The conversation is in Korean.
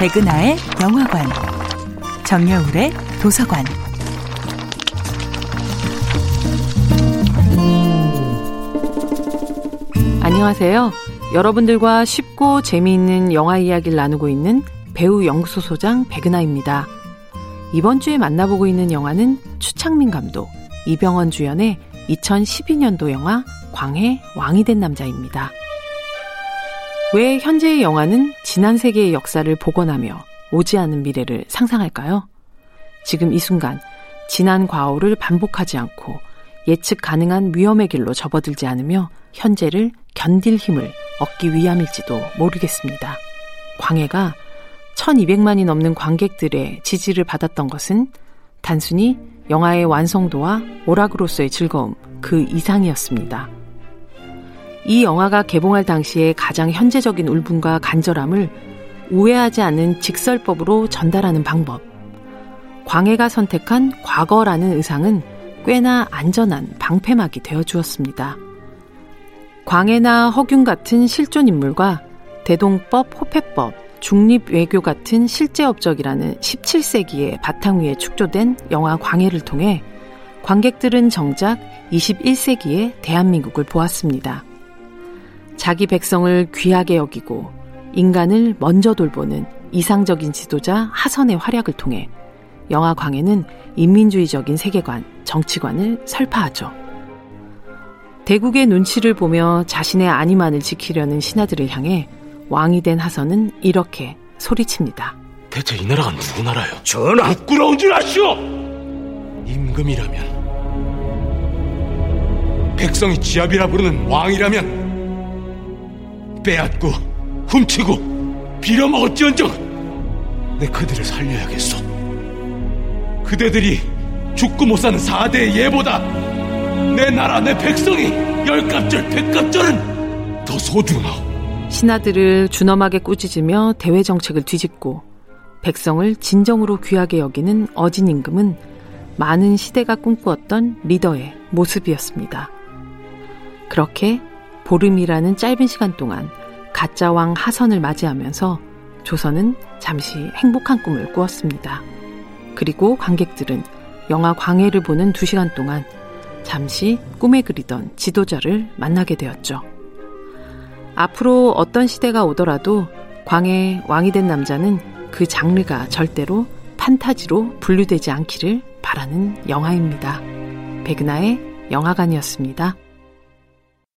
백은하의 영화관, 정여울의 도서관. 안녕하세요. 여러분들과 쉽고 재미있는 영화 이야기를 나누고 있는 배우 영수 소장 백은하입니다. 이번 주에 만나보고 있는 영화는 추창민 감독, 이병헌 주연의 2012년도 영화 광해 왕이 된 남자입니다. 왜 현재의 영화는 지난 세계의 역사를 복원하며 오지 않은 미래를 상상할까요? 지금 이 순간 지난 과오를 반복하지 않고 예측 가능한 위험의 길로 접어들지 않으며 현재를 견딜 힘을 얻기 위함일지도 모르겠습니다. 광해가 1200만이 넘는 관객들의 지지를 받았던 것은 단순히 영화의 완성도와 오락으로서의 즐거움 그 이상이었습니다. 이 영화가 개봉할 당시에 가장 현재적인 울분과 간절함을 우회하지 않은 직설법으로 전달하는 방법. 광해가 선택한 과거라는 의상은 꽤나 안전한 방패막이 되어 주었습니다. 광해나 허균 같은 실존 인물과 대동법, 호패법, 중립 외교 같은 실제 업적이라는 17세기의 바탕 위에 축조된 영화 광해를 통해 관객들은 정작 21세기의 대한민국을 보았습니다. 자기 백성을 귀하게 여기고 인간을 먼저 돌보는 이상적인 지도자 하선의 활약을 통해 영화 광해는 인민주의적인 세계관, 정치관을 설파하죠. 대국의 눈치를 보며 자신의 안위만을 지키려는 신하들을 향해 왕이 된 하선은 이렇게 소리칩니다. 대체 이 나라가 누구 나라요? 전하! 부끄러운 줄 아시오! 임금이라면 백성이 지압이라 부르는 왕이라면 빼앗고 훔치고 빌어먹었지언정 내 그들을 살려야겠소. 그대들이 죽고 못 사는 사대의 예보다 내 나라 내 백성이 열갑절 백갑절은 더 소중하오. 신하들을 준엄하게 꾸짖으며 대외 정책을 뒤집고 백성을 진정으로 귀하게 여기는 어진 임금은 많은 시대가 꿈꾸었던 리더의 모습이었습니다. 그렇게 보름이라는 짧은 시간 동안 가짜 왕 하선을 맞이하면서 조선은 잠시 행복한 꿈을 꾸었습니다. 그리고 관객들은 영화 광해를 보는 두 시간 동안 잠시 꿈에 그리던 지도자를 만나게 되었죠. 앞으로 어떤 시대가 오더라도 광해 왕이 된 남자는 그 장르가 절대로 판타지로 분류되지 않기를 바라는 영화입니다. 백은하의 영화관이었습니다.